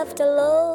look back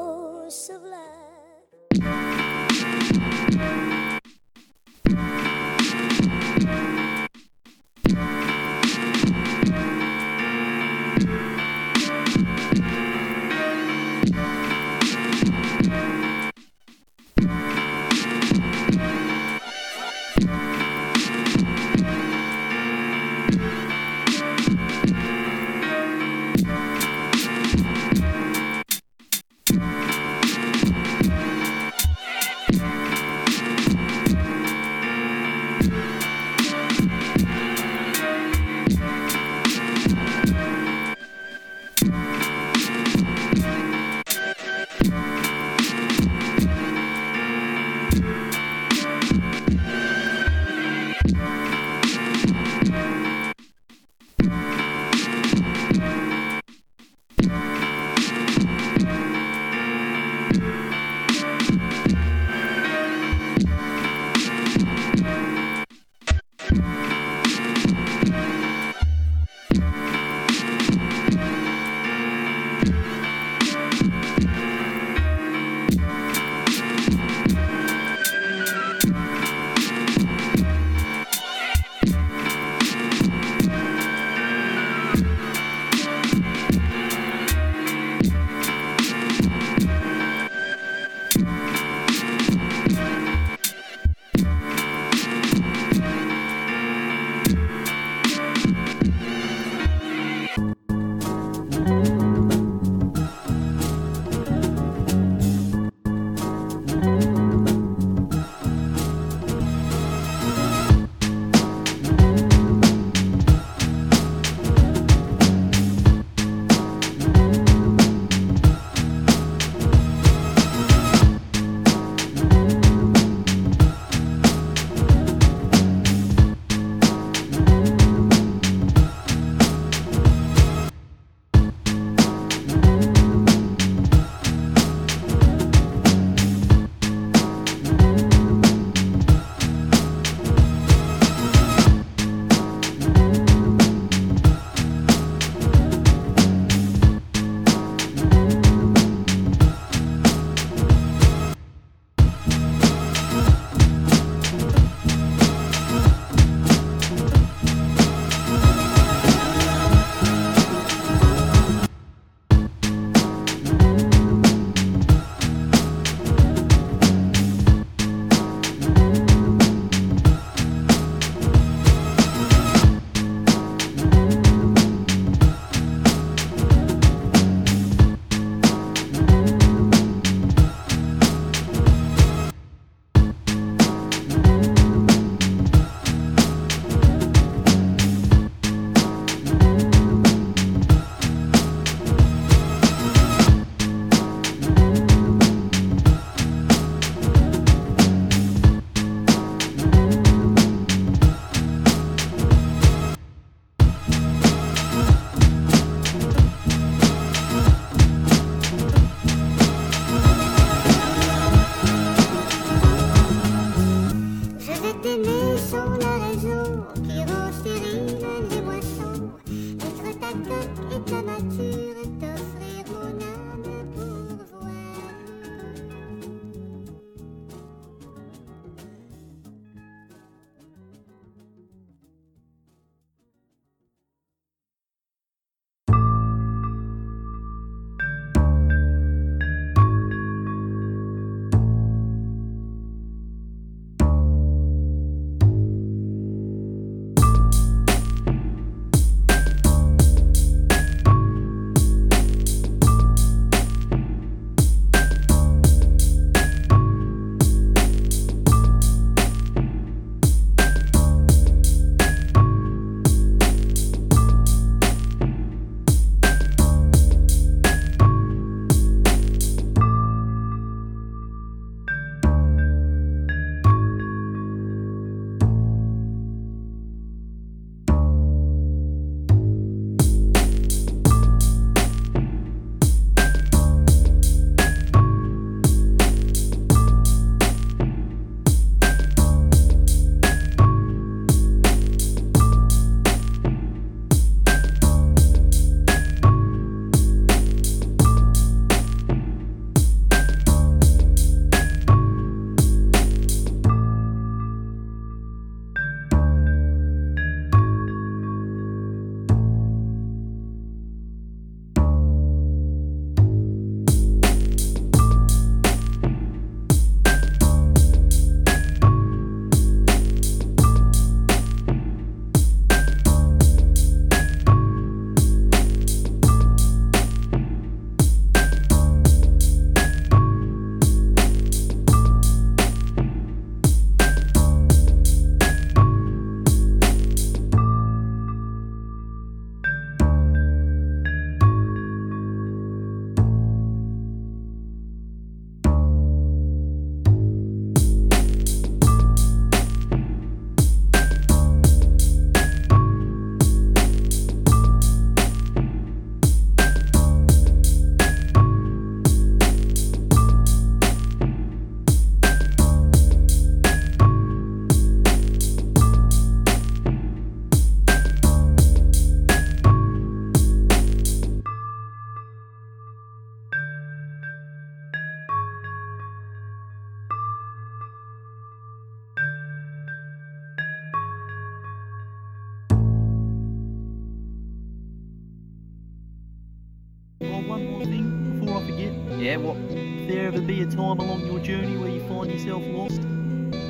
Yeah, what? If there ever be a time along your journey where you find yourself lost,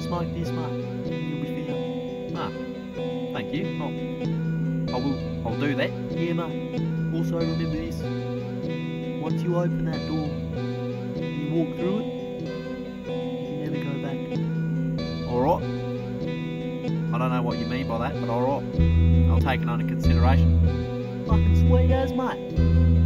smoke this, mate, you'll be found. Ah, thank you. I'll, I will, I'll do that. Yeah, mate. Also remember this. Once you open that door, you walk through it, you can never go back. Alright? I don't know what you mean by that, but alright. I'll take it under consideration. Fucking sweet as, mate.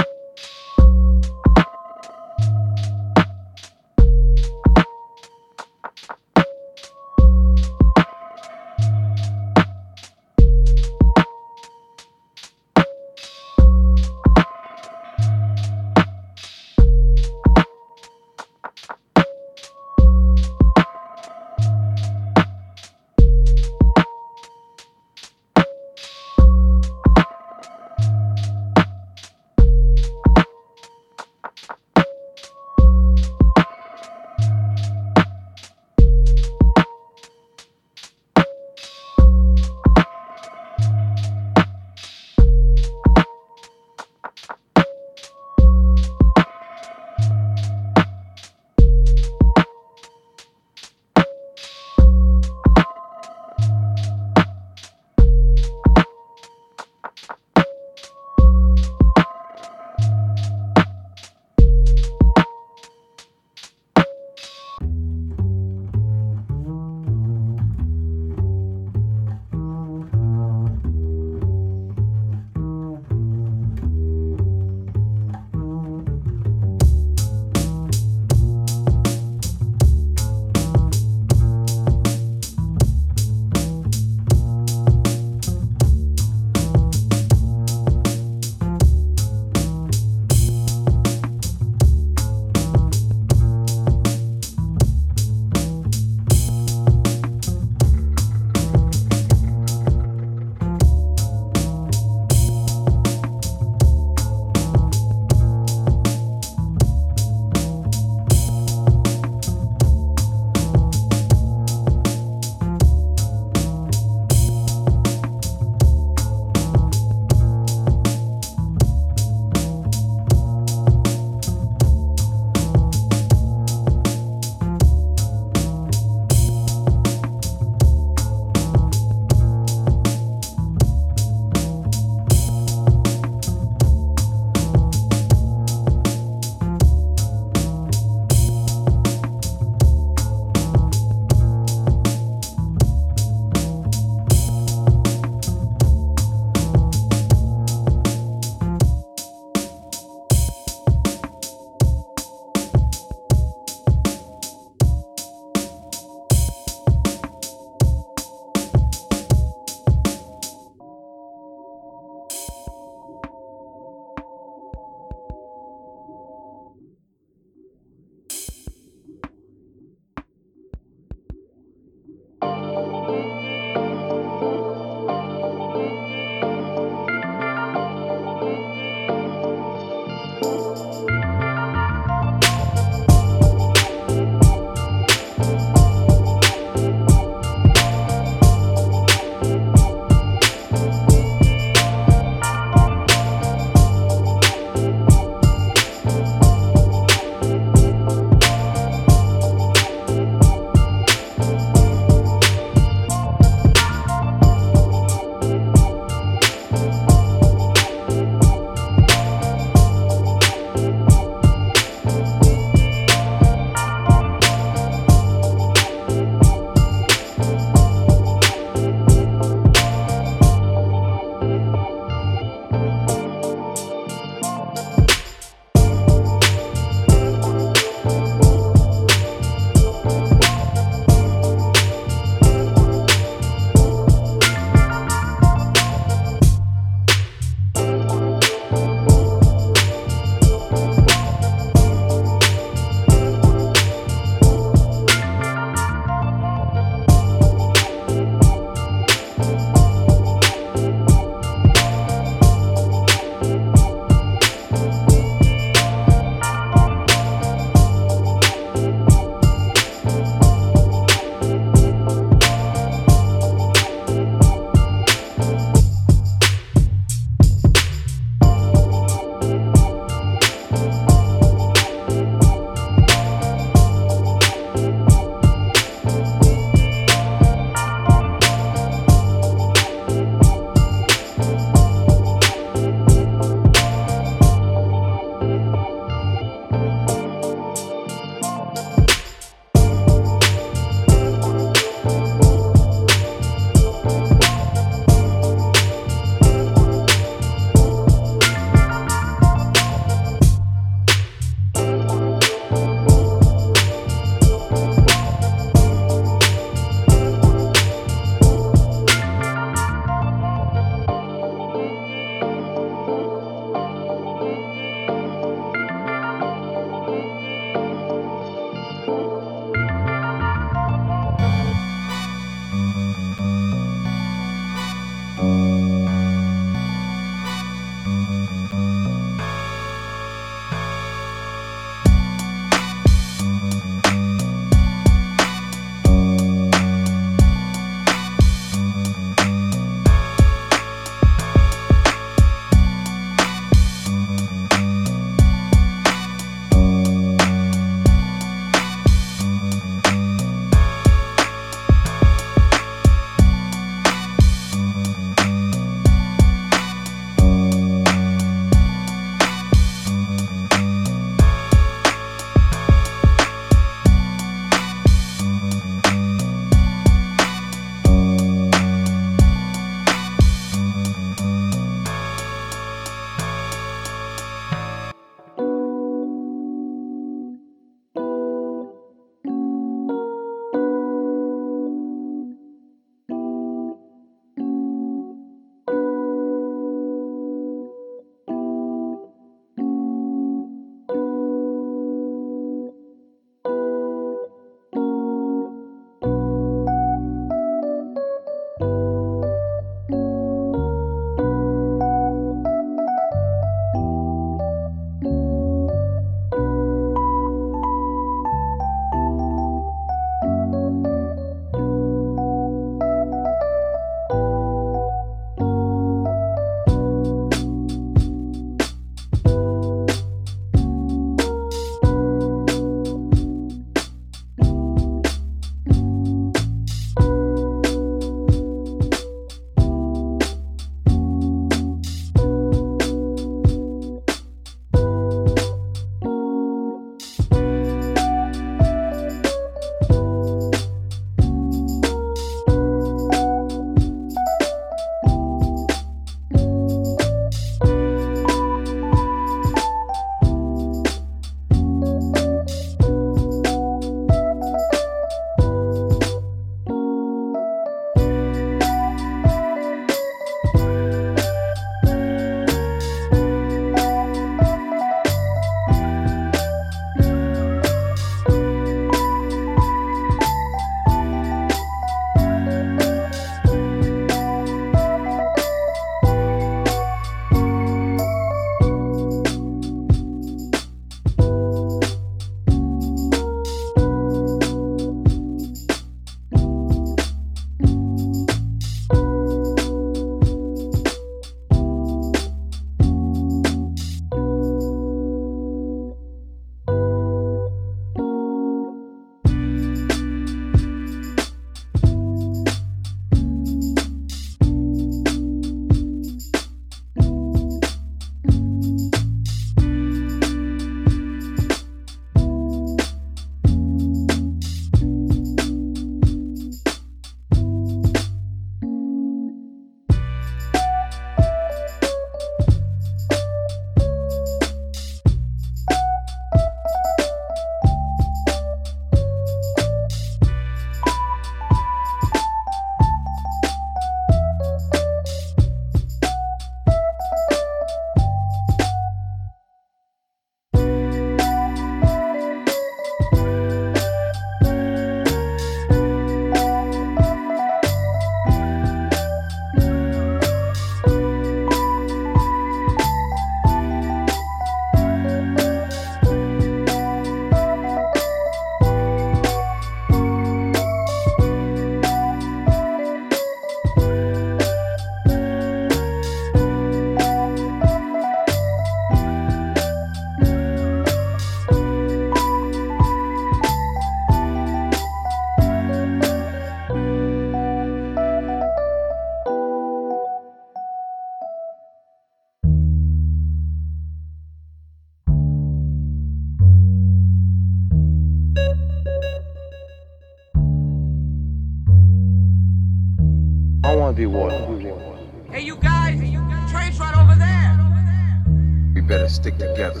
one. Hey, you guys, hey, you guys. train's right over there. We better stick together.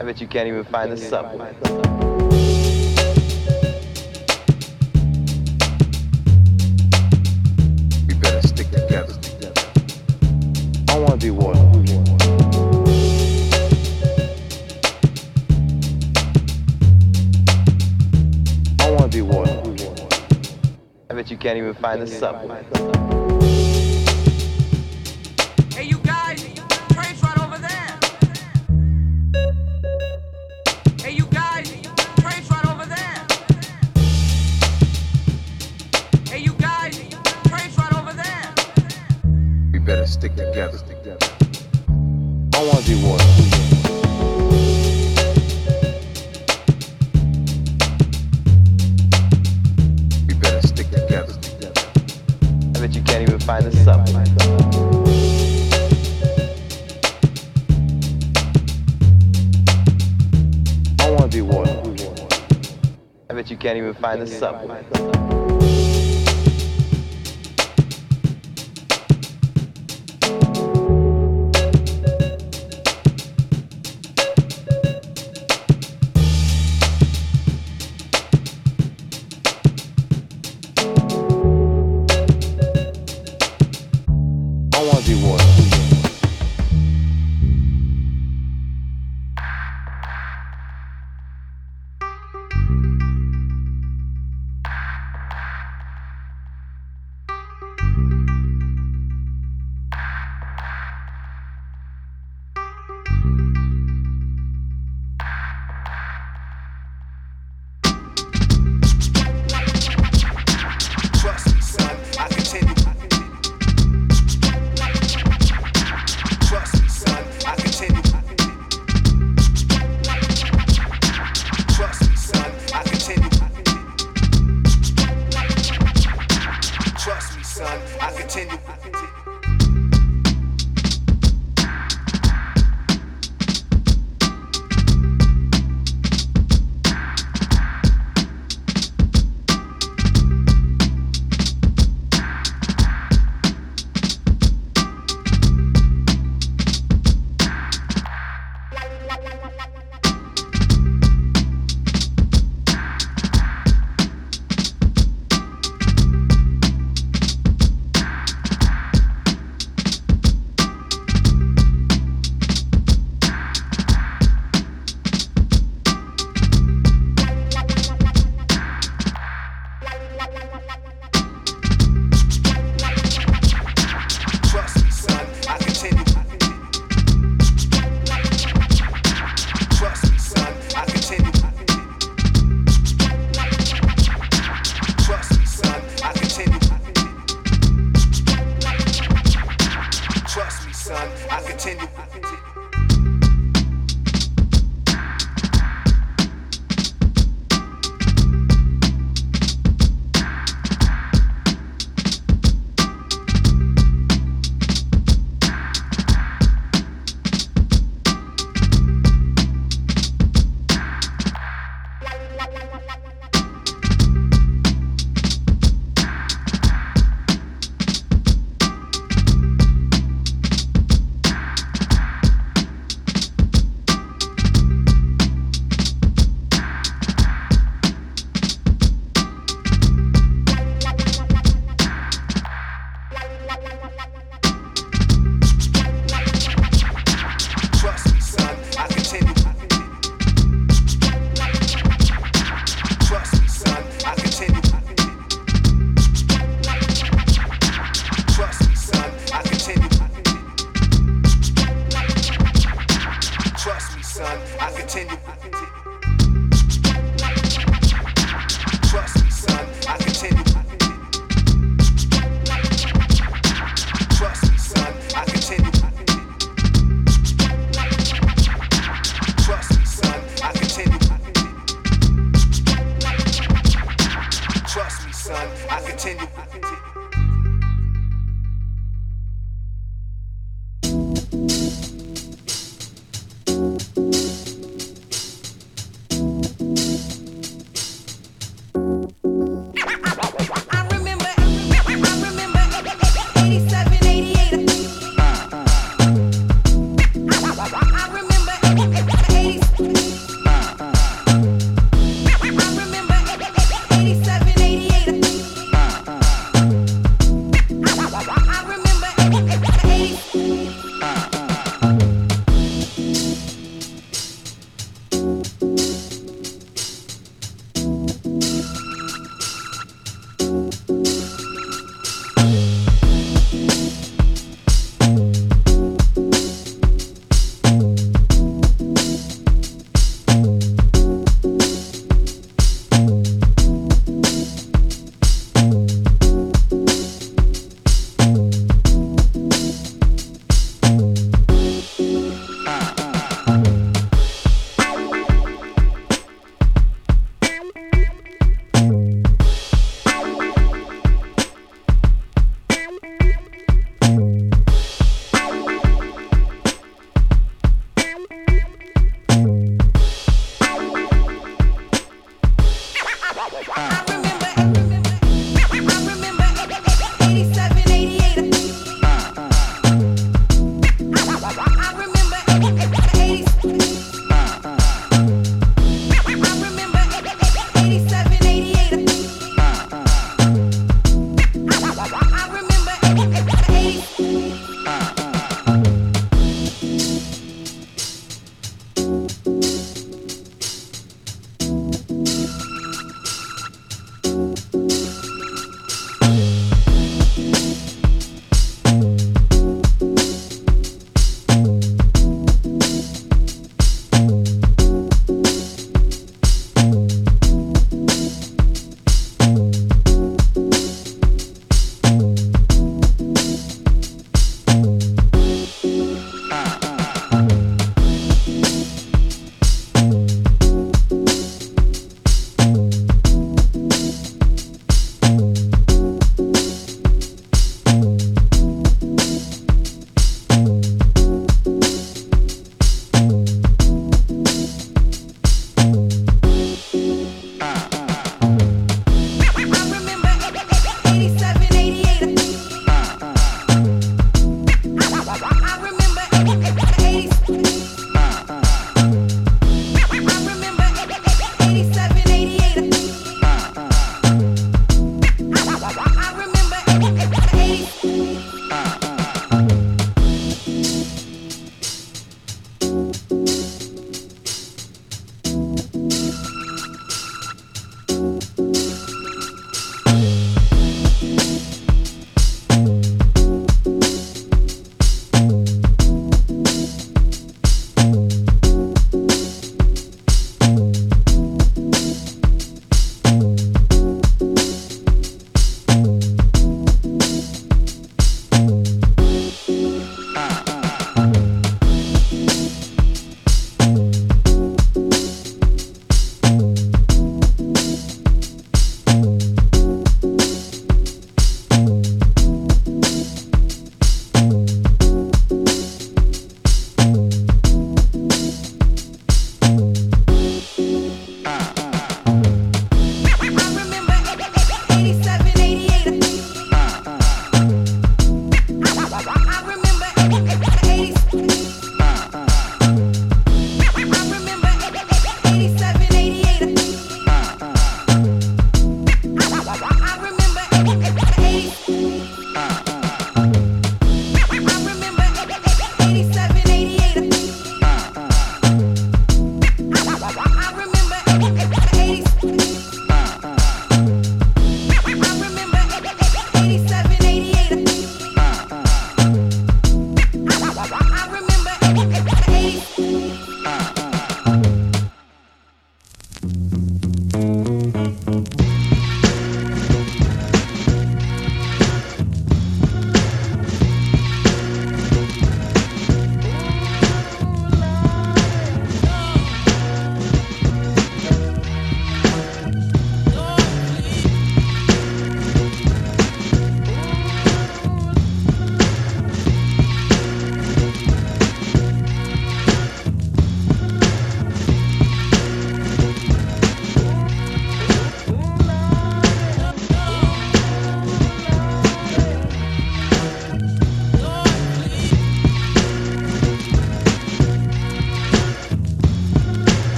I bet you can't even find the subway. find the subway. by the subway.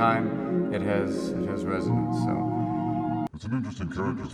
time, it has it has resonance. So it's an interesting character.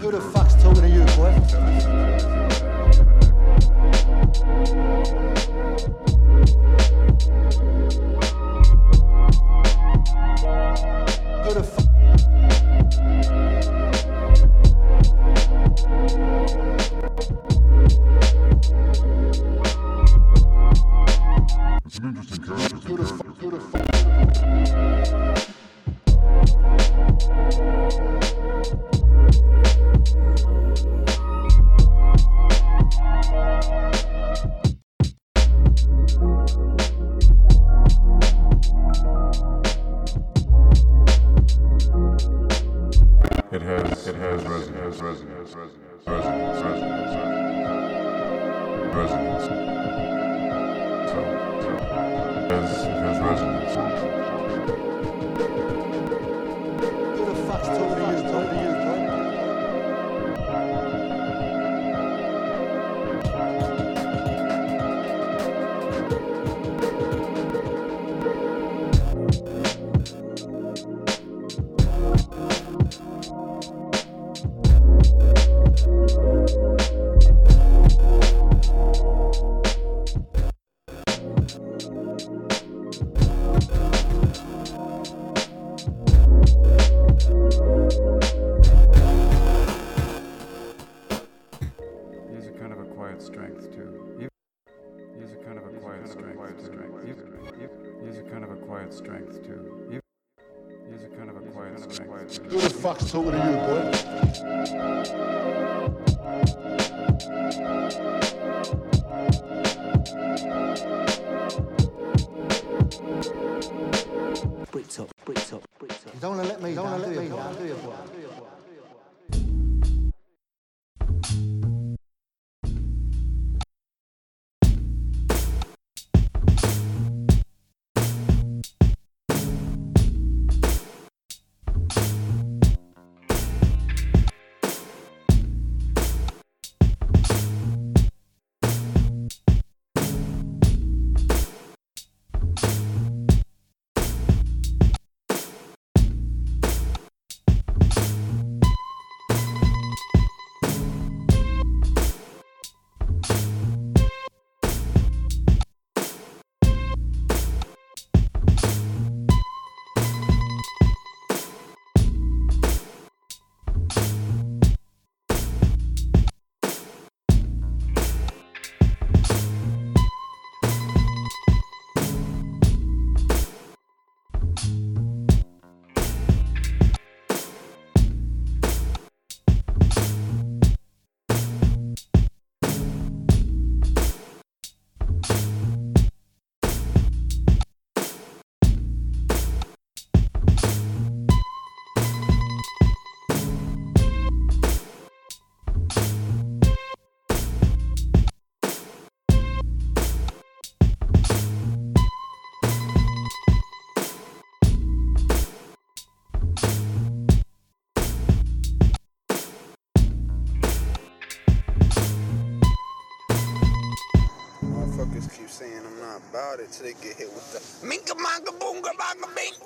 saying I'm not about it till they get hit with the minka manga boonga banga bing.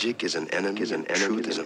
Logic is an enemy, is an enemy, is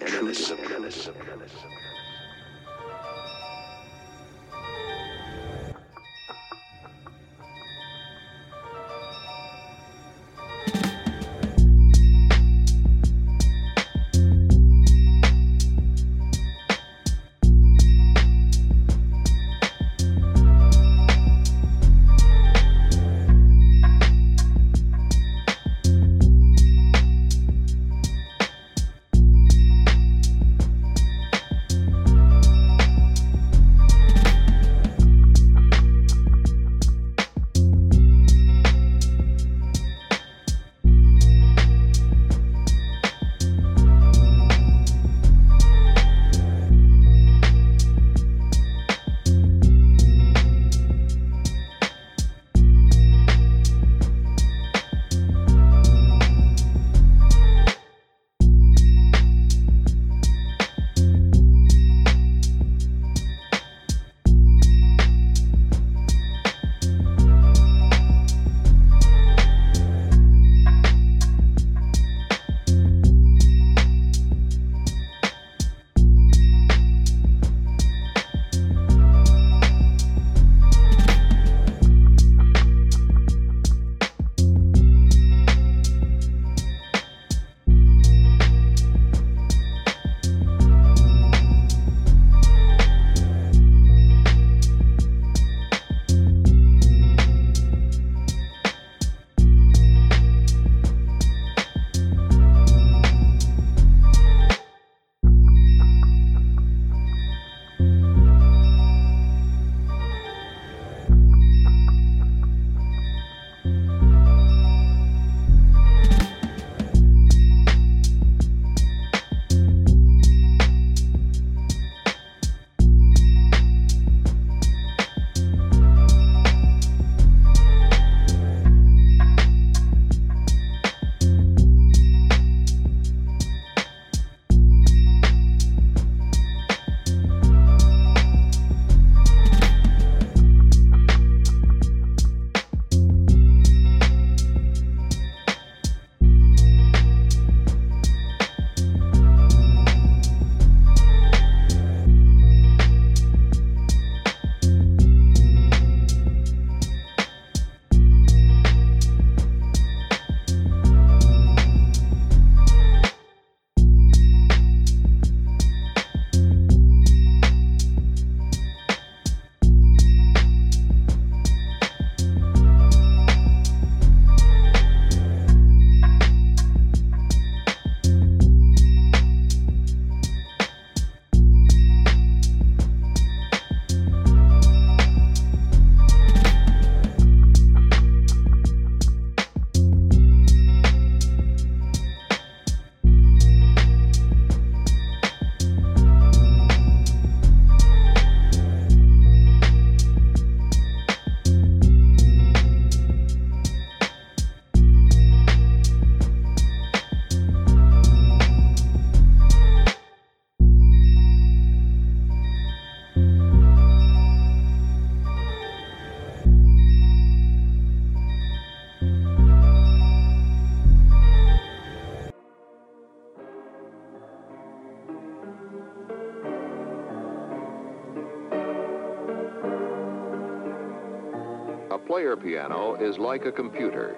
Piano is like a computer.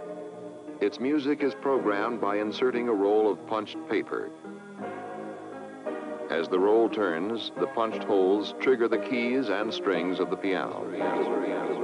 Its music is programmed by inserting a roll of punched paper. As the roll turns, the punched holes trigger the keys and strings of the piano.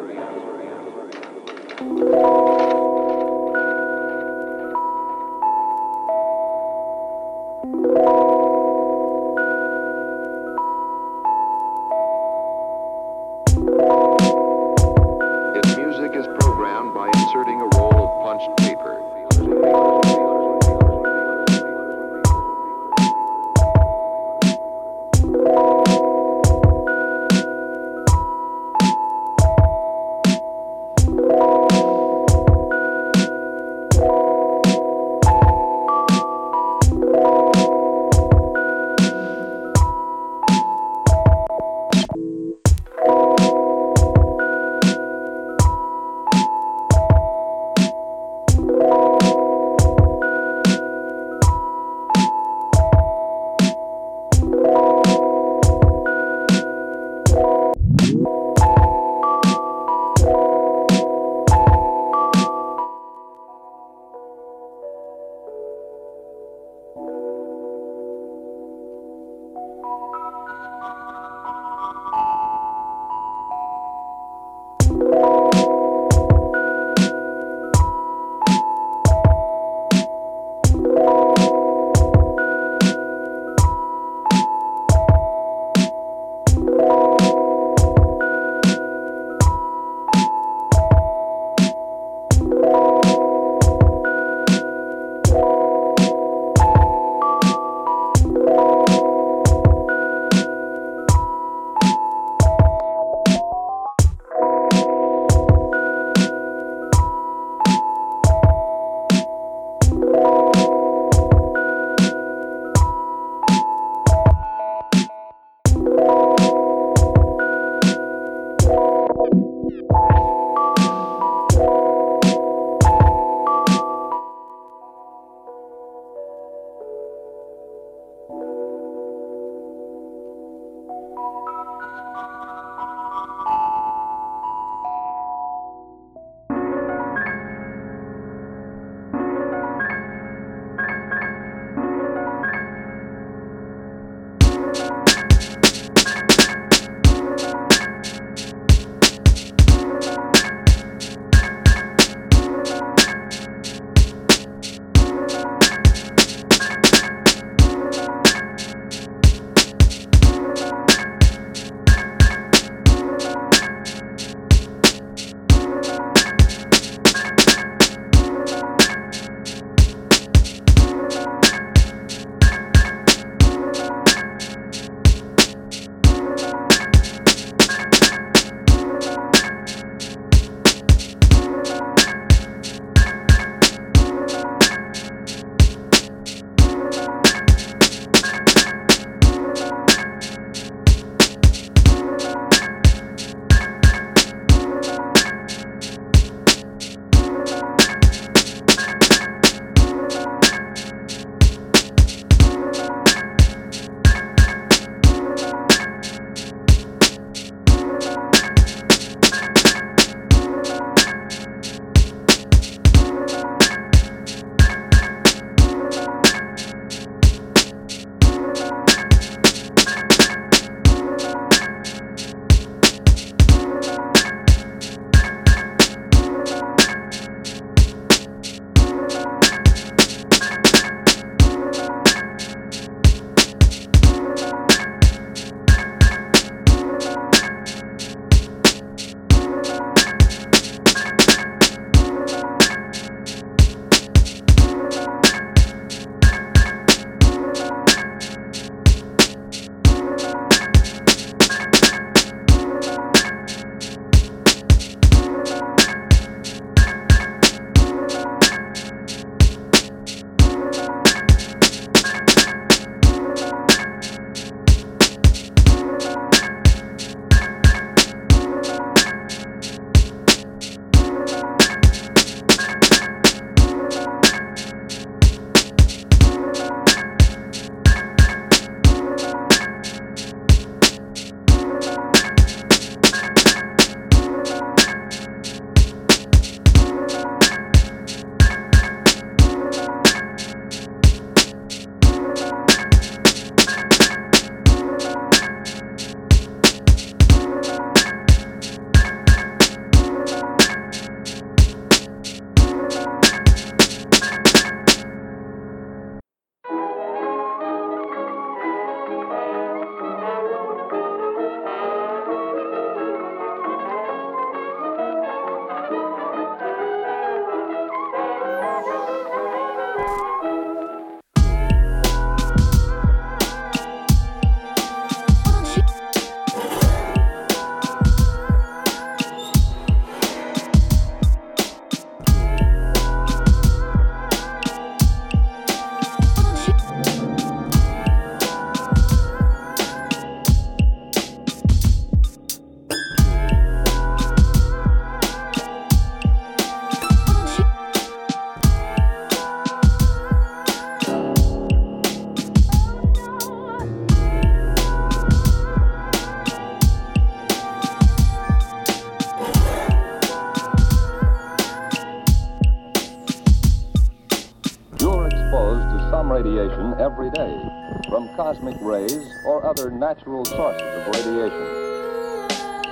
From cosmic rays or other natural sources of radiation.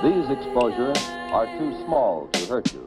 These exposures are too small to hurt you.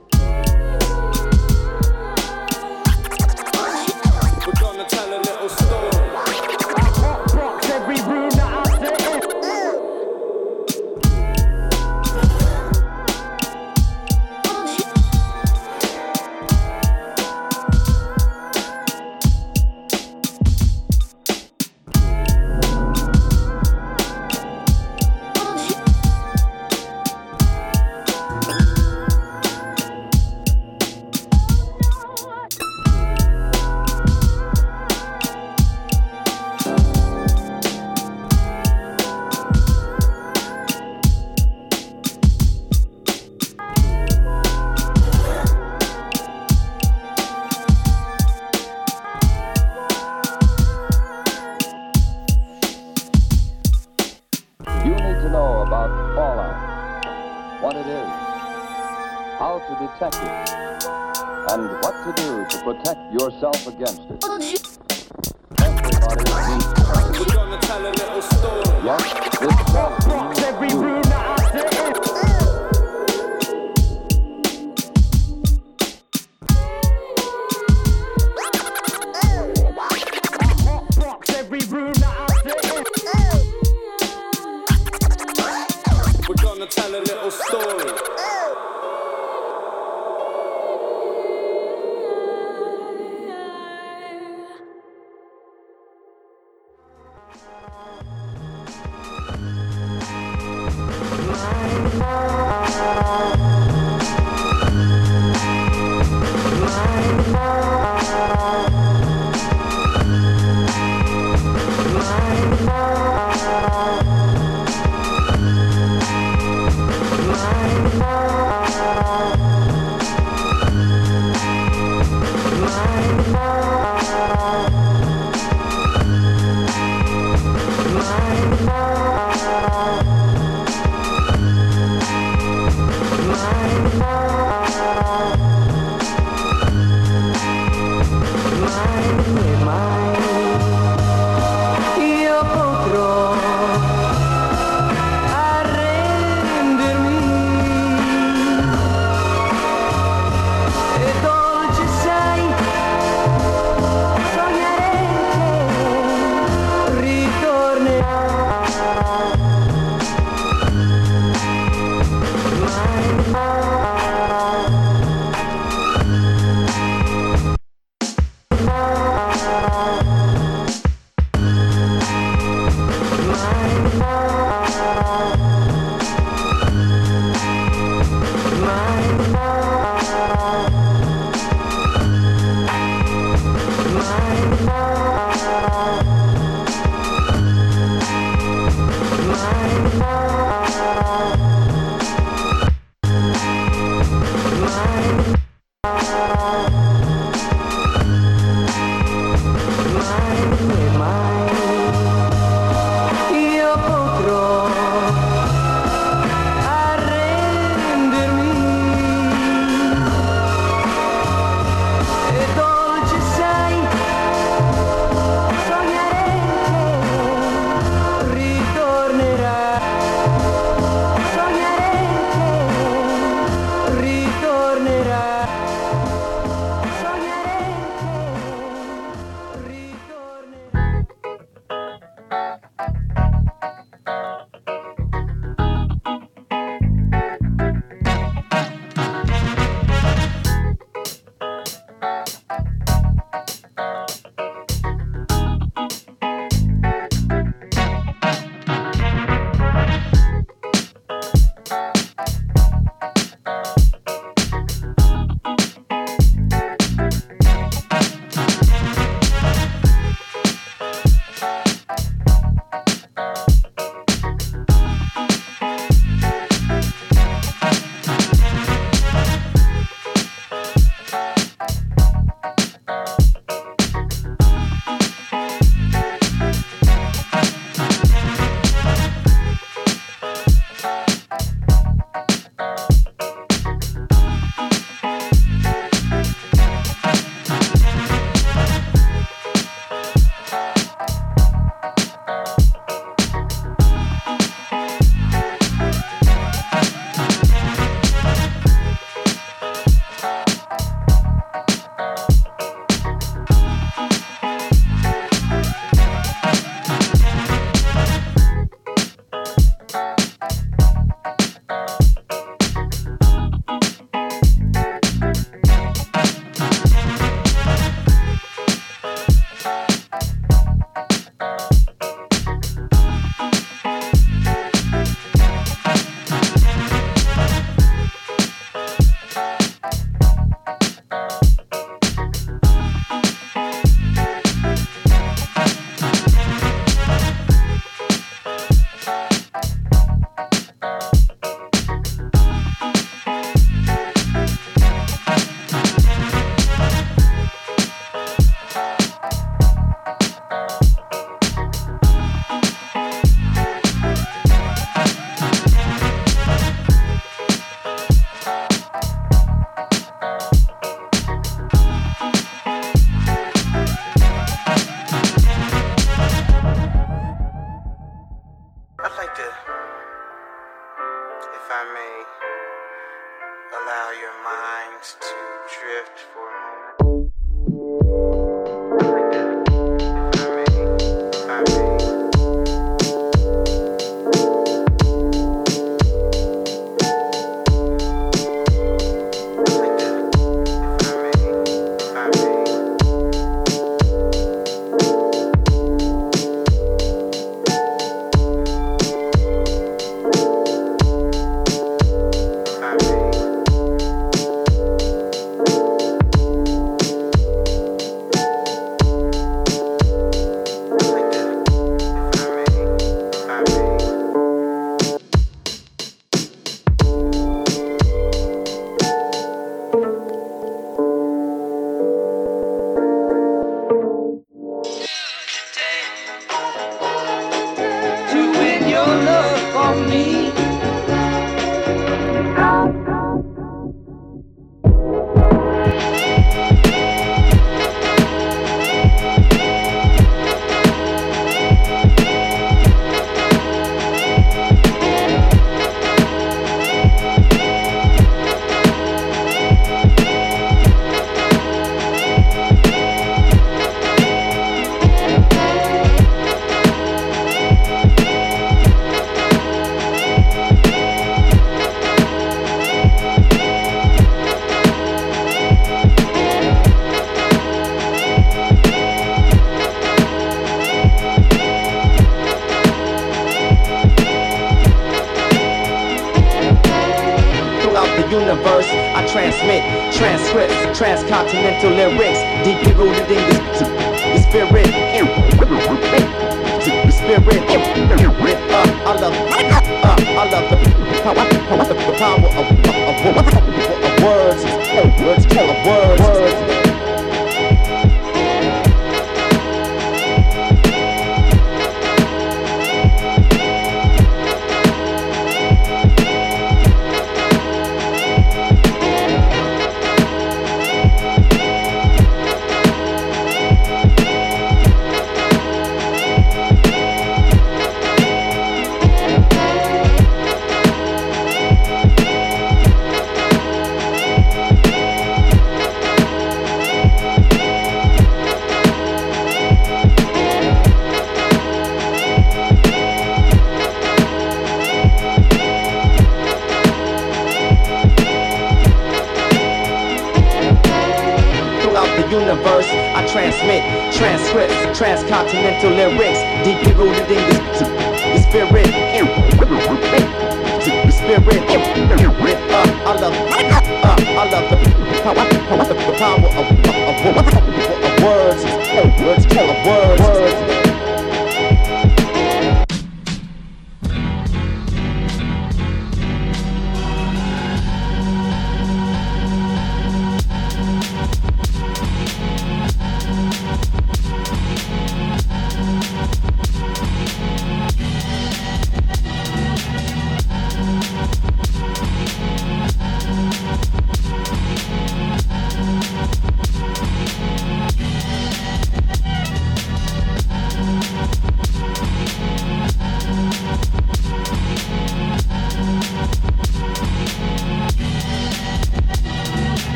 What it is, how to detect it, and what to do to protect yourself against it. Oh, Everybody needs to know.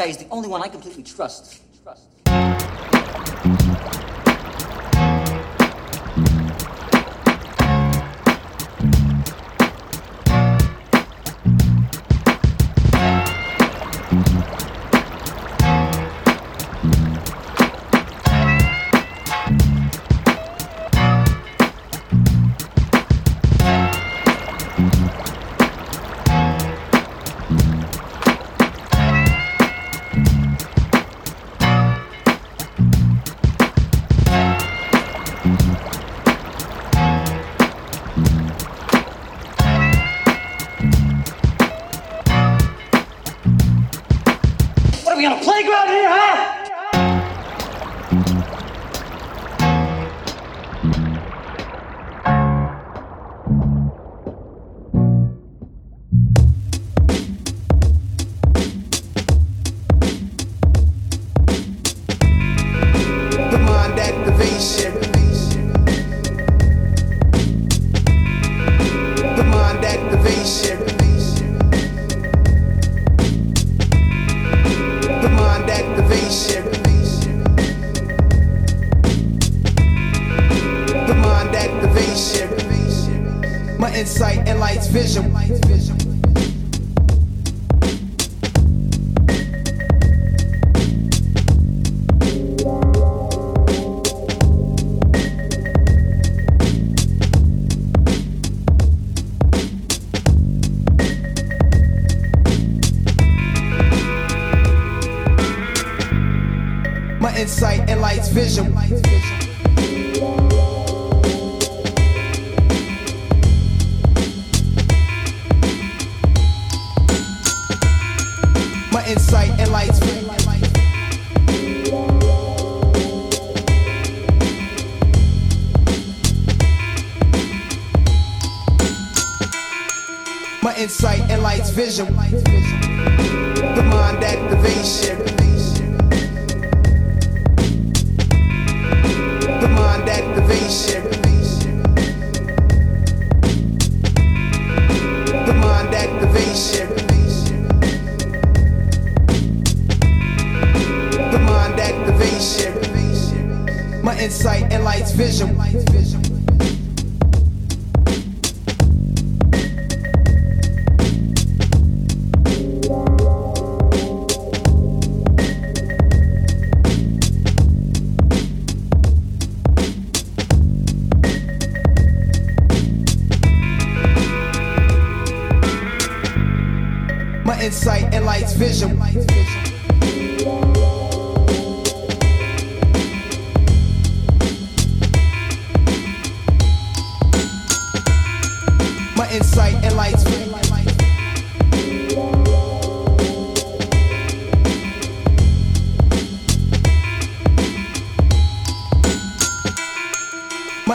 guy is the only one I completely trust. Trust. vision. My insight and lights. My insight and lights vision.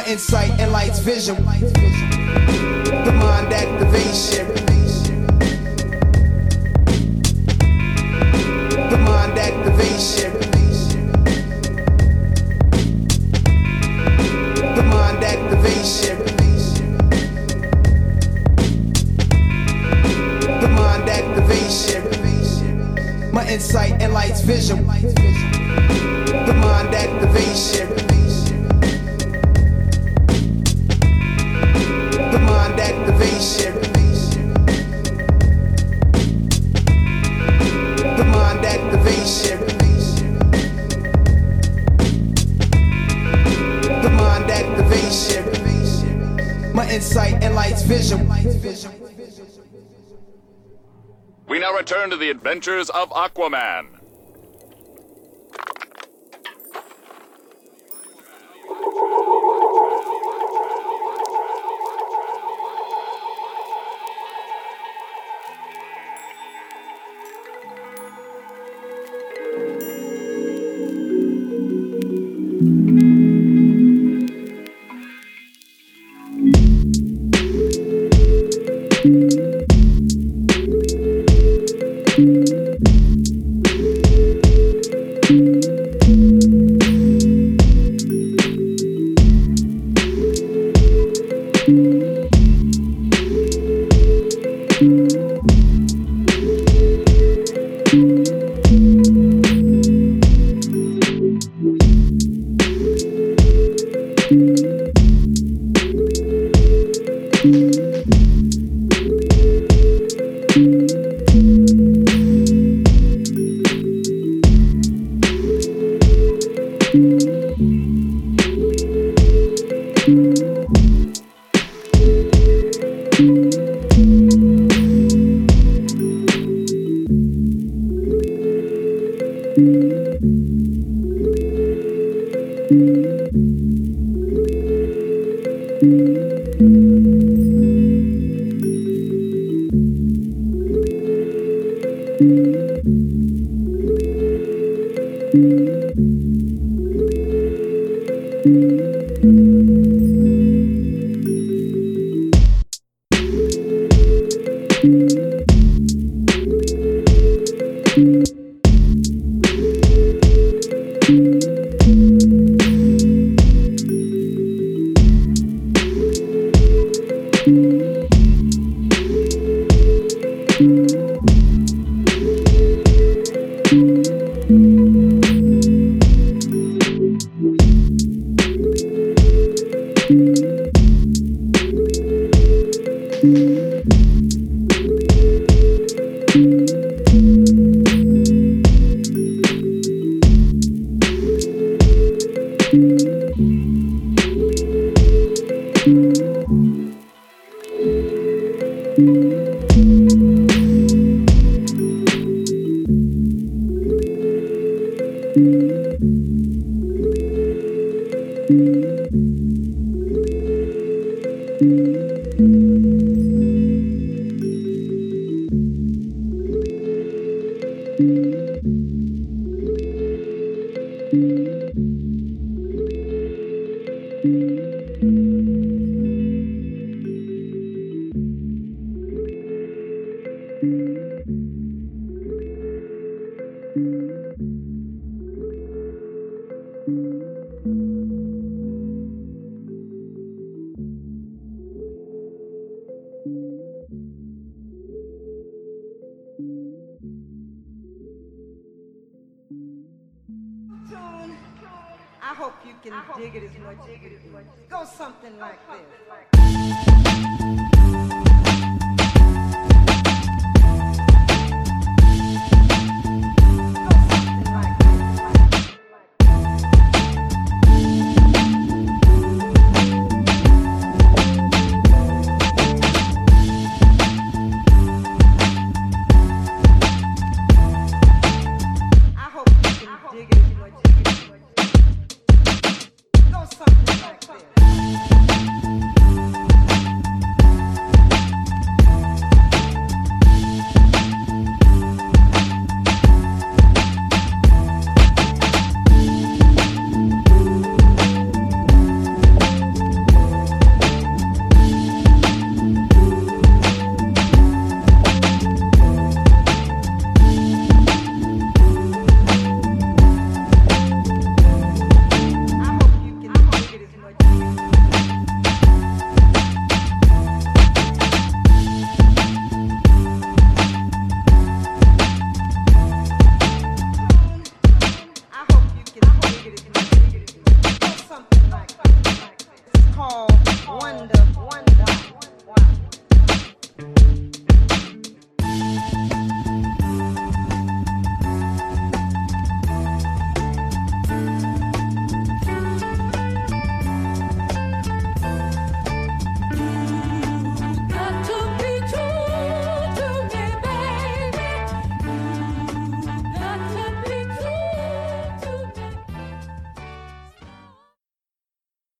insight and light's vision. The mind activation. The mind activation. The mind activation. The mind activation. My insight and light's vision. The mind activation. Activation. The mind activation. The mind activation. My insight and light's vision. We now return to the adventures of Aquaman.